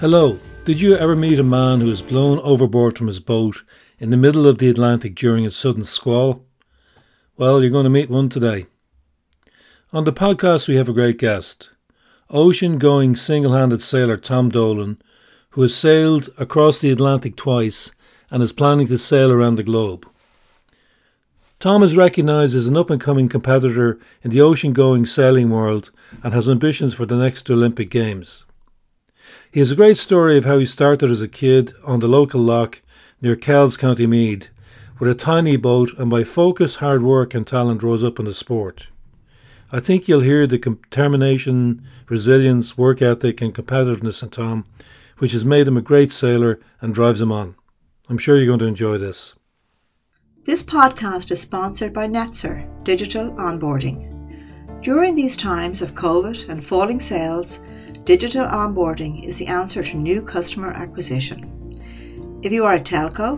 Hello. Did you ever meet a man who was blown overboard from his boat in the middle of the Atlantic during a sudden squall? Well, you're going to meet one today. On the podcast, we have a great guest ocean going single handed sailor Tom Dolan, who has sailed across the Atlantic twice and is planning to sail around the globe. Tom is recognised as an up and coming competitor in the ocean going sailing world and has ambitions for the next Olympic Games. He has a great story of how he started as a kid on the local loch near Kells, County Meath, with a tiny boat and by focus, hard work, and talent rose up in the sport. I think you'll hear the determination, resilience, work ethic, and competitiveness in Tom, which has made him a great sailor and drives him on. I'm sure you're going to enjoy this. This podcast is sponsored by Netzer Digital Onboarding. During these times of COVID and falling sales, digital onboarding is the answer to new customer acquisition. If you are a telco,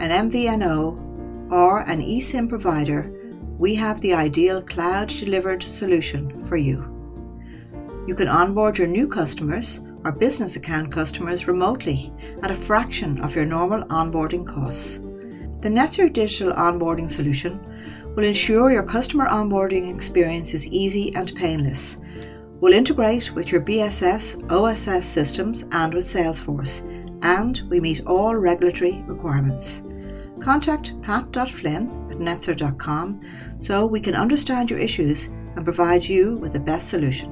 an MVNO, or an eSIM provider, we have the ideal cloud delivered solution for you. You can onboard your new customers or business account customers remotely at a fraction of your normal onboarding costs. The Netzer Digital Onboarding solution will ensure your customer onboarding experience is easy and painless will integrate with your BSS OSS systems and with Salesforce, and we meet all regulatory requirements. Contact pat.flynn at netzer.com so we can understand your issues and provide you with the best solution.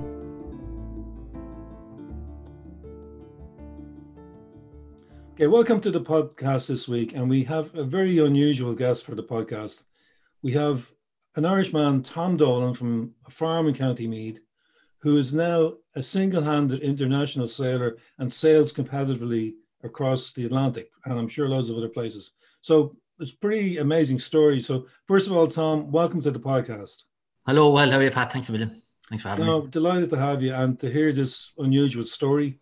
Okay, welcome to the podcast this week, and we have a very unusual guest for the podcast. We have an Irishman, Tom Dolan, from a farm in County Meath, who is now a single handed international sailor and sails competitively across the Atlantic and I'm sure loads of other places. So it's pretty amazing story. So, first of all, Tom, welcome to the podcast. Hello, well, how are you, Pat? Thanks a million. Thanks for having no, me. Delighted to have you and to hear this unusual story,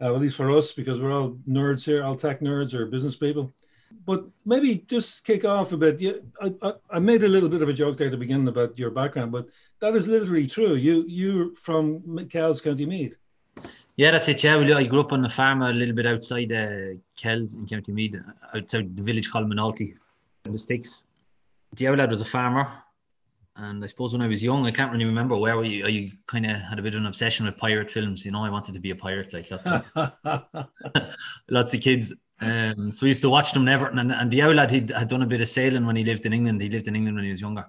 uh, at least for us, because we're all nerds here, all tech nerds or business people. But maybe just kick off a bit. Yeah, I, I, I made a little bit of a joke there at the beginning about your background, but that is literally true. You you're from Kells, County Meath. Yeah, that's it. Yeah, I grew up on a farm a little bit outside uh, Kells in County Meath, outside the village called Moynalty, in the sticks. The lad was a farmer, and I suppose when I was young, I can't really remember where we. I kind of had a bit of an obsession with pirate films. You know, I wanted to be a pirate, like lots of lots of kids. Um, so we used to watch them in Everton, and, and the lad he had done a bit of sailing when he lived in England. He lived in England when he was younger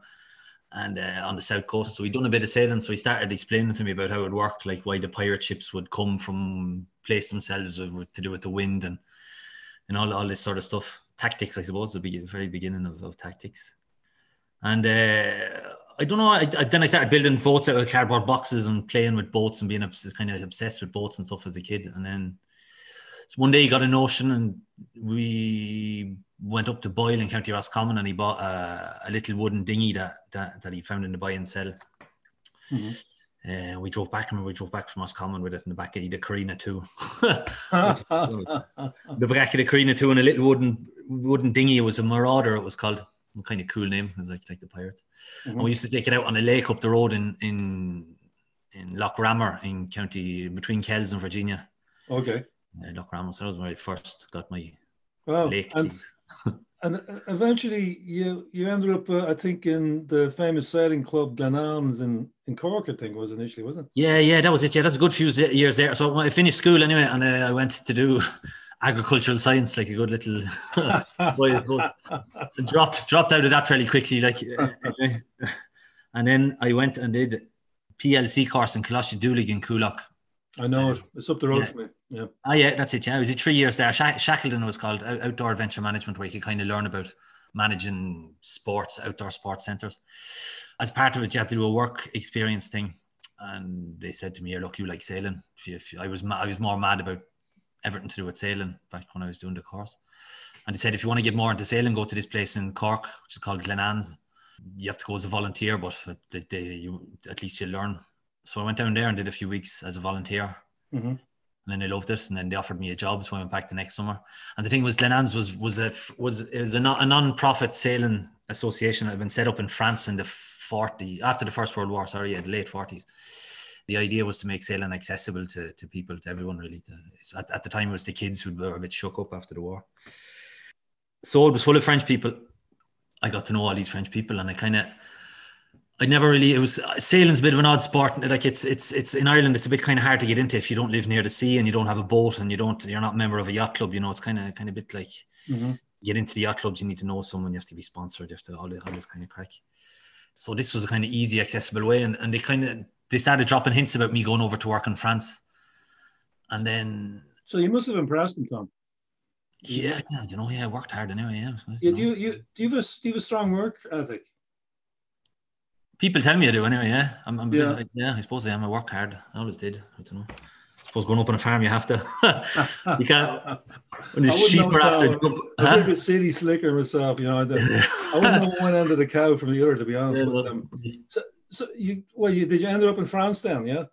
and uh, on the south coast. So we'd done a bit of sailing. So he started explaining to me about how it worked, like why the pirate ships would come from place themselves to do with the wind and and all, all this sort of stuff. Tactics, I suppose, the very beginning of, of tactics. And uh, I don't know. I, I, then I started building boats out of cardboard boxes and playing with boats and being kind of obsessed with boats and stuff as a kid. And then so one day he got a notion and we went up to Boyle in County Roscommon and he bought a, a little wooden dinghy that, that, that he found in the buy and sell. Mm-hmm. Uh, we drove back and we drove back from Roscommon with it in the back of the Carina too. the back of the Carina too, and a little wooden wooden dinghy. It was a Marauder, it was called. Kind of cool name, it was like, like the pirates. Mm-hmm. And we used to take it out on a lake up the road in in in Loch Ramor in County between Kells and Virginia. Okay. Uh, Loch Ramor. So that was when I first got my wow. lake. And, and eventually, you you ended up, uh, I think, in the famous sailing club Glenans in in Cork. I think was initially, wasn't it? Yeah, yeah, that was it. Yeah, that's a good few years there. So I finished school anyway, and uh, I went to do agricultural science, like a good little boy. dropped dropped out of that fairly quickly, like. and then I went and did PLC course in Coláiste in Coolock. I know it. It's up the road yeah. for me. Yeah. Ah, yeah, that's it. Yeah, I did three years there. Shackleton was called Outdoor Adventure Management, where you could kind of learn about managing sports, outdoor sports centers. As part of it, you had to do a work experience thing, and they said to me, "Look, you like sailing." If you, if you, I was I was more mad about everything to do with sailing back when I was doing the course, and they said, "If you want to get more into sailing, go to this place in Cork, which is called Glenans. You have to go as a volunteer, but they, they, you, at least you learn." So I went down there and did a few weeks as a volunteer. Mm-hmm and then I loved it. And then they offered me a job, so I went back the next summer. And the thing was, Glenans was was a was it was a, non, a non-profit sailing association that had been set up in France in the 40 after the First World War. Sorry, yeah, the late 40s. the idea was to make sailing accessible to, to people, to everyone really. To, at, at the time, it was the kids who were a bit shook up after the war. So it was full of French people. I got to know all these French people, and I kind of I never really. It was sailing's a bit of an odd sport. Like it's it's it's in Ireland. It's a bit kind of hard to get into if you don't live near the sea and you don't have a boat and you don't you're not a member of a yacht club. You know, it's kind of kind of bit like mm-hmm. get into the yacht clubs. You need to know someone. You have to be sponsored. You have to all this, all this kind of crack. So this was a kind of easy, accessible way, and, and they kind of they started dropping hints about me going over to work in France, and then. So you must have impressed them, Tom. Yeah, yeah, you know, yeah, I worked hard anyway. Yeah. yeah do you, you do you have a do you have a strong work ethic? People tell me I do anyway. Yeah, I'm, I'm yeah. Bit, yeah. I suppose I am. I work hard. I always did. I don't know. I suppose going up on a farm, you have to. you can't. When the sheep are after. I'm a city slicker myself. You know, I, I wouldn't know one end of the cow from the other. To be honest yeah, with them. So, so you well, you did you end up in France then? Yeah.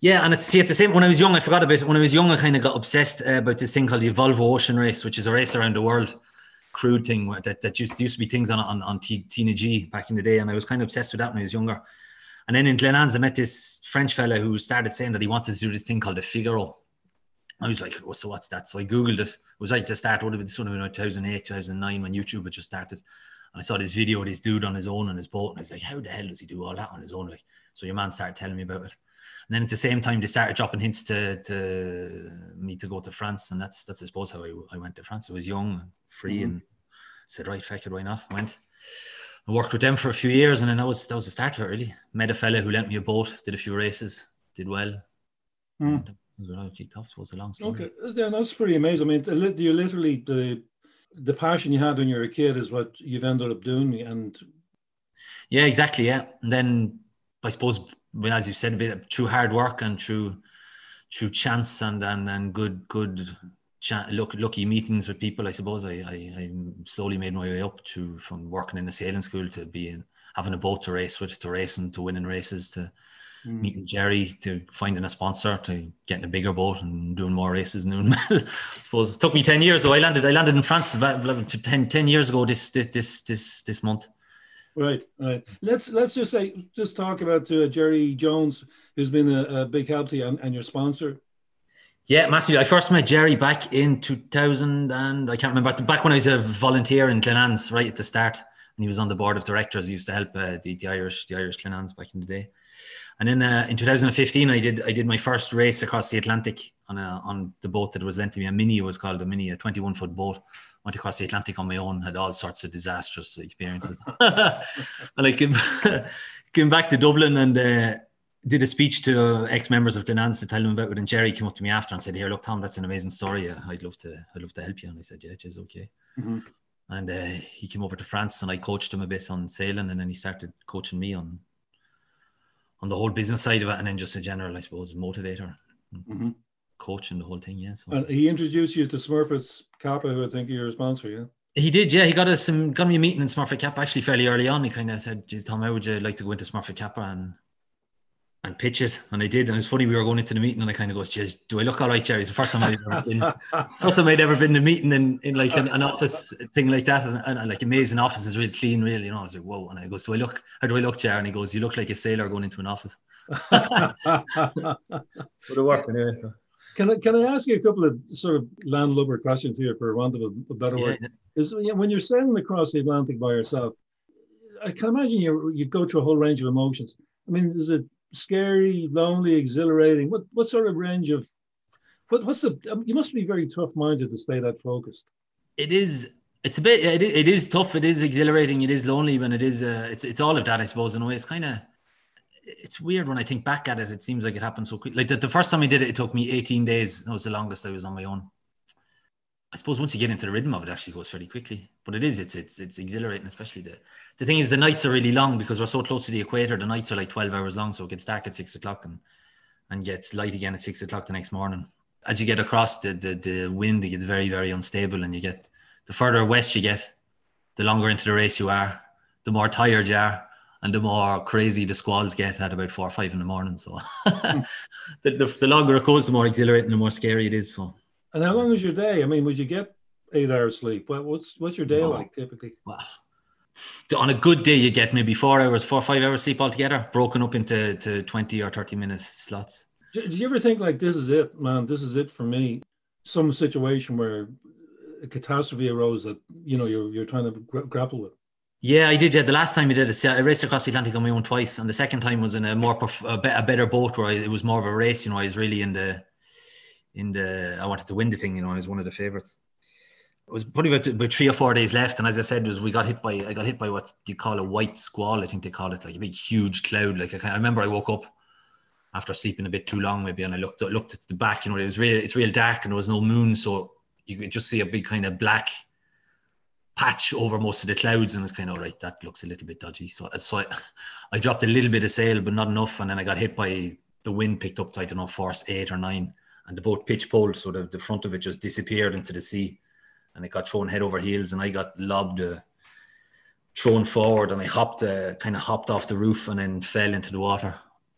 Yeah, and it's see at the same when I was young, I forgot a bit. When I was young, I kind of got obsessed uh, about this thing called the Volvo Ocean Race, which is a race around the world crude thing that, that used, used to be things on on, on T, Tina G back in the day, and I was kind of obsessed with that when I was younger. And then in Glenans, I met this French fella who started saying that he wanted to do this thing called the Figaro. I was like, so what's that? So I googled it. It was like to start. Would have been this would have been 2008, 2009 when YouTube had just started. And I saw this video of this dude on his own on his boat, and I was like, how the hell does he do all that on his own? Like, so your man started telling me about it. And then at the same time, they started dropping hints to, to me to go to France, and that's that's I suppose how I, I went to France. I was young, and free, mm-hmm. and said, right, fuck it, why not? Went. I worked with them for a few years, and then that was that was the start of it. Really, met a fella who lent me a boat, did a few races, did well. Mm. tough. was a long story. Okay, yeah, that's pretty amazing. I mean, you literally the the passion you had when you were a kid is what you've ended up doing, and yeah, exactly. Yeah, and then I suppose, as you said, a bit through hard work and through through chance and and and good good look, lucky meetings with people. I suppose I, I, I slowly made my way up to from working in the sailing school to being having a boat to race with, to racing, to winning races, to mm. meeting Jerry, to finding a sponsor, to getting a bigger boat and doing more races and doing I suppose it took me ten years though. I landed I landed in France about 10, 10 years ago this this this this month. Right, right. Let's let's just say just talk about uh, Jerry Jones, who's been a, a big help to you and, and your sponsor. Yeah, massively. I first met Jerry back in 2000 and I can't remember, back when I was a volunteer in Glenans right at the start. And he was on the board of directors. He used to help uh, the, the Irish the Irish Glenans back in the day. And then uh, in 2015, I did I did my first race across the Atlantic on a, on the boat that was lent to me. A mini it was called a mini, a 21 foot boat. Went across the Atlantic on my own. Had all sorts of disastrous experiences. and I came, came back to Dublin and uh, did a speech to ex members of Glenans to tell them about it. And Jerry came up to me after and said, "Here, look, Tom, that's an amazing story. I'd love to, I'd love to help you." And I said, "Yeah, it's okay." Mm-hmm. And uh, he came over to France, and I coached him a bit on sailing, and then he started coaching me on on the whole business side of it, and then just a general, I suppose, motivator, mm-hmm. coaching the whole thing. Yeah. So. And he introduced you to Smurfit's Kappa, who I think you're a sponsor. Yeah. He did, yeah. He got us some got me a meeting in Smurfit Kappa actually fairly early on. He kind of said, "Geez, Tom, how would you like to go into Smurfit Kappa?" And and pitch it. And I did. And it's funny, we were going into the meeting and I kind of goes, Jeez, do I look all right, Jerry? It's the first time I'd ever been, first time I'd ever been in a meeting in, in like an, an office thing like that. And, and, and, like amazing office is really clean, really, you know. I was like, whoa. And I goes, do I look, how do I look, Jerry? And he goes, you look like a sailor going into an office. Would have worked anyway. So. Can I, can I ask you a couple of sort of landlubber questions here for want of a, a better yeah. word? Is when you're sailing across the Atlantic by yourself, I can imagine you you go through a whole range of emotions. I mean, is it scary, lonely, exhilarating? What what sort of range of what what's the? Um, you must be very tough minded to stay that focused. It is. It's a bit. It it is tough. It is exhilarating. It is lonely. When it is. Uh, it's it's all of that, I suppose. In a way, it's kind of. It's weird when I think back at it. It seems like it happened so quick. Like the, the first time I did it, it took me 18 days. That was the longest I was on my own. I suppose once you get into the rhythm of it, actually goes fairly quickly. But it is, it's it's it's exhilarating, especially the the thing is the nights are really long because we're so close to the equator. The nights are like twelve hours long, so it gets dark at six o'clock and and gets light again at six o'clock the next morning. As you get across the the, the wind, it gets very very unstable, and you get the further west you get, the longer into the race you are, the more tired you are, and the more crazy the squalls get at about four or five in the morning. So the, the, the longer it goes, the more exhilarating, the more scary it is. So and how long is your day? I mean, would you get eight hours sleep? What's what's your day like typically? Well, on a good day, you get maybe four hours, four or five hours sleep altogether, broken up into to 20 or 30 minute slots. Do you ever think like this is it, man? This is it for me. Some situation where a catastrophe arose that you know you're you're trying to gra- grapple with. Yeah, I did. Yeah, the last time I did it, I raced across the Atlantic on my own twice, and the second time was in a more perf- a, be- a better boat where I, it was more of a race. You know, I was really in the in the I wanted to win the thing. You know, I was one of the favorites. It was probably about, about three or four days left, and as I said, was we got hit by I got hit by what you call a white squall. I think they call it like a big huge cloud. Like I, I remember, I woke up after sleeping a bit too long, maybe, and I looked looked at the back. You know, it was real. It's real dark, and there was no moon, so you could just see a big kind of black patch over most of the clouds, and it's kind of right. That looks a little bit dodgy. So, so I, I dropped a little bit of sail, but not enough, and then I got hit by the wind. Picked up, to, I don't know, force eight or nine, and the boat pitch pole, so the, the front of it just disappeared into the sea, and it got thrown head over heels, and I got lobbed. Uh, thrown forward and I hopped, uh, kind of hopped off the roof and then fell into the water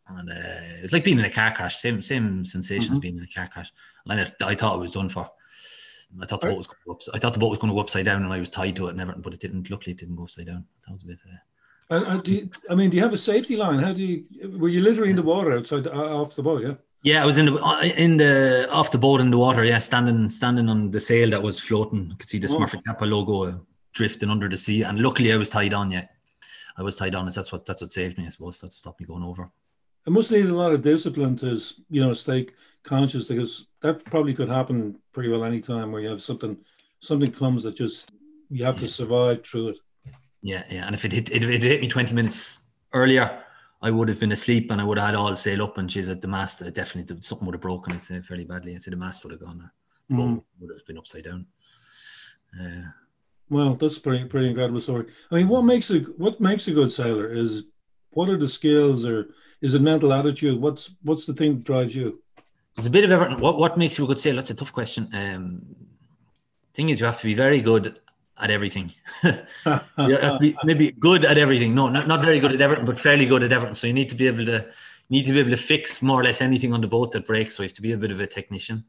and uh, it was like being in a car crash. Same same sensation mm-hmm. as being in a car crash. And I, I thought it was done for. I thought the boat was going to go up, I thought the boat was going to go upside down, and I was tied to it and everything, but it didn't. Luckily, it didn't go upside down. That was a bit. Uh... Uh, you, I mean, do you have a safety line? How do you? Were you literally in the water outside uh, off the boat? Yeah. Yeah, I was in the uh, in the off the boat in the water. Yeah, standing standing on the sail that was floating. I could see the oh. Smurfit Kappa logo drifting under the sea, and luckily I was tied on. Yeah, I was tied on. That's what that's what saved me. I suppose that stopped me going over it must need a lot of discipline to you know stay conscious because that probably could happen pretty well anytime where you have something something comes that just you have to survive through it yeah yeah and if it hit if it hit me 20 minutes earlier I would have been asleep and I would have had all sail up and she's at the mast definitely something would have broken I'd say fairly badly I'd say the mast would have gone the mm. would have been upside down uh, well that's pretty pretty incredible story I mean what makes a what makes a good sailor is what are the skills or is it mental attitude? What's what's the thing that drives you? It's a bit of everything. What what makes you a good sailor? That's a tough question. Um, thing is, you have to be very good at everything. you have to be maybe good at everything. No, not, not very good at everything, but fairly good at everything. So you need to be able to need to be able to fix more or less anything on the boat that breaks. So you have to be a bit of a technician.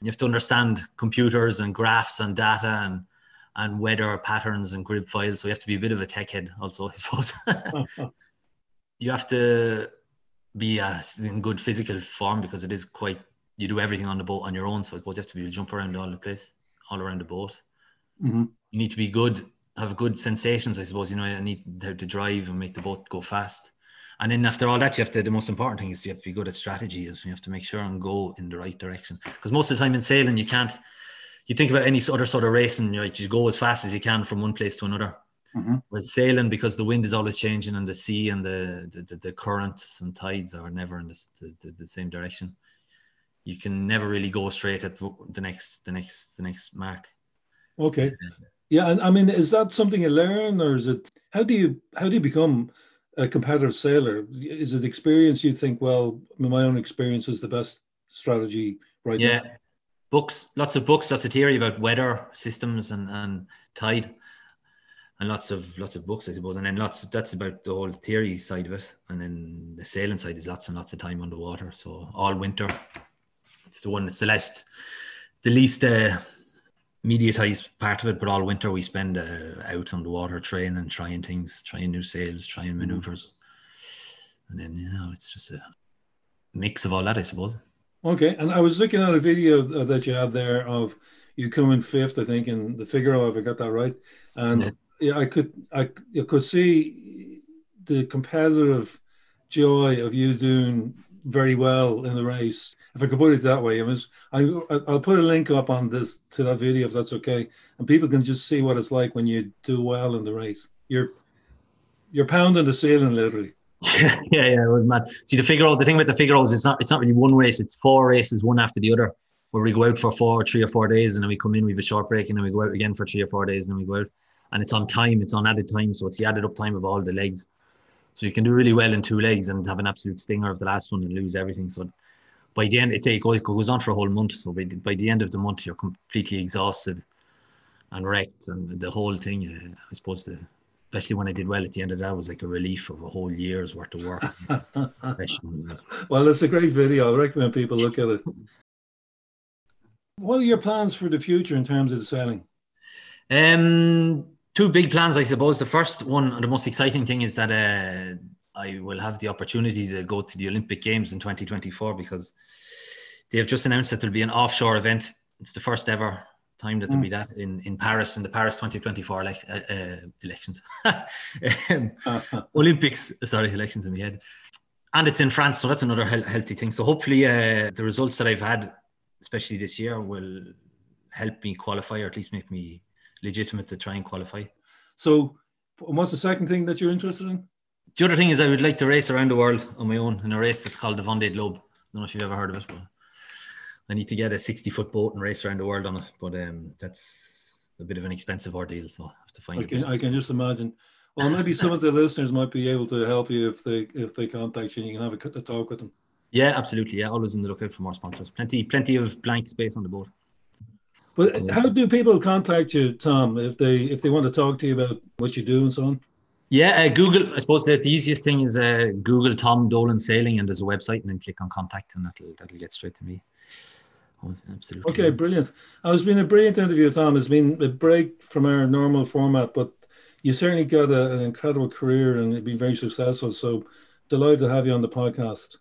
You have to understand computers and graphs and data and and weather patterns and GRIB files. So you have to be a bit of a tech head also, I suppose. you have to be uh, in good physical form because it is quite you do everything on the boat on your own. So I suppose you have to be able to jump around all the place, all around the boat. Mm-hmm. You need to be good, have good sensations. I suppose you know. I need how to drive and make the boat go fast. And then after all that, you have to. The most important thing is you have to be good at strategy. Is you have to make sure and go in the right direction. Because most of the time in sailing, you can't. You think about any other sort of racing, you, know, you go as fast as you can from one place to another. Mm-hmm. With sailing, because the wind is always changing and the sea and the the, the currents and tides are never in this, the, the, the same direction. You can never really go straight at the next the next the next mark. Okay. Yeah, and I mean, is that something you learn, or is it? How do you how do you become a competitive sailor? Is it experience? You think, well, my own experience is the best strategy right yeah. now. Books, lots of books, lots of theory about weather systems and, and tide and lots of lots of books, I suppose, and then lots. That's about the whole theory side of it, and then the sailing side is lots and lots of time on the water. So all winter, it's the one. It's the last, the least uh, mediatized part of it. But all winter we spend uh, out on the water, training, and trying things, trying new sails, trying mm-hmm. maneuvers, and then you know it's just a mix of all that, I suppose. Okay, and I was looking at a video that you had there of you coming fifth, I think, in the Figaro, if I got that right, and. Yeah yeah, I could I you could see the competitive joy of you doing very well in the race. If I could put it that way, I was I I'll put a link up on this to that video if that's okay, and people can just see what it's like when you do well in the race. You're you're pounding the ceiling literally. Yeah, yeah, yeah, it was mad. See the Figaro. The thing with the Figaro is it's not it's not really one race. It's four races, one after the other. Where we go out for four, three or four days, and then we come in. We have a short break, and then we go out again for three or four days, and then we go out and it's on time, it's on added time, so it's the added up time of all the legs. So you can do really well in two legs and have an absolute stinger of the last one and lose everything. So by the end, it, it goes on for a whole month. So by, by the end of the month, you're completely exhausted and wrecked, and the whole thing. Uh, I suppose the especially when I did well at the end of that was like a relief of a whole year's worth of work. well, it's a great video. I recommend people look at it. What are your plans for the future in terms of the sailing? Um, two big plans, I suppose. The first one, and the most exciting thing, is that uh, I will have the opportunity to go to the Olympic Games in 2024 because they have just announced that there'll be an offshore event. It's the first ever time that there'll be that in, in Paris in the Paris 2024 elect, uh, uh, elections, um, Olympics. Sorry, elections in my head, and it's in France, so that's another he- healthy thing. So hopefully, uh, the results that I've had, especially this year, will help me qualify or at least make me legitimate to try and qualify. So, what's the second thing that you're interested in? The other thing is I would like to race around the world on my own in a race that's called the Vendée Globe. I don't know if you've ever heard of it, but I need to get a 60 foot boat and race around the world on it. But um, that's a bit of an expensive ordeal, so I have to find I can, I can just imagine. Well, maybe some of the listeners might be able to help you if they if they contact you. and You can have a, a talk with them. Yeah, absolutely. Yeah, always in the lookout for more sponsors. Plenty, plenty of blank space on the boat. But how do people contact you, Tom, if they if they want to talk to you about what you do and so on? Yeah, uh, Google. I suppose that the easiest thing is uh, Google Tom Dolan Sailing, and there's a website, and then click on contact, and that'll that'll get straight to me. Oh, absolutely. Okay, brilliant. Oh, it's been a brilliant interview, Tom. It's been a break from our normal format, but you certainly got a, an incredible career and you've been very successful. So delighted to have you on the podcast.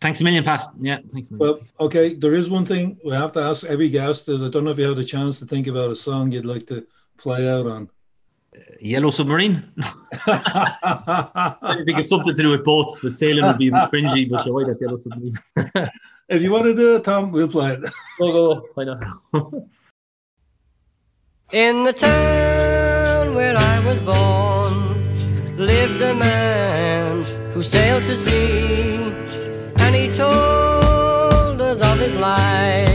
Thanks a million, Pat. Yeah, thanks a million. Well, okay, there is one thing we have to ask every guest is I don't know if you had a chance to think about a song you'd like to play out on. Uh, Yellow Submarine. I think it's something to do with boats, but sailing would be cringy, but sure, why that's Yellow Submarine. if you want to do it, Tom, we'll play it. go, go, why not? In the town where I was born lived a man who sailed to sea, and he told us of his life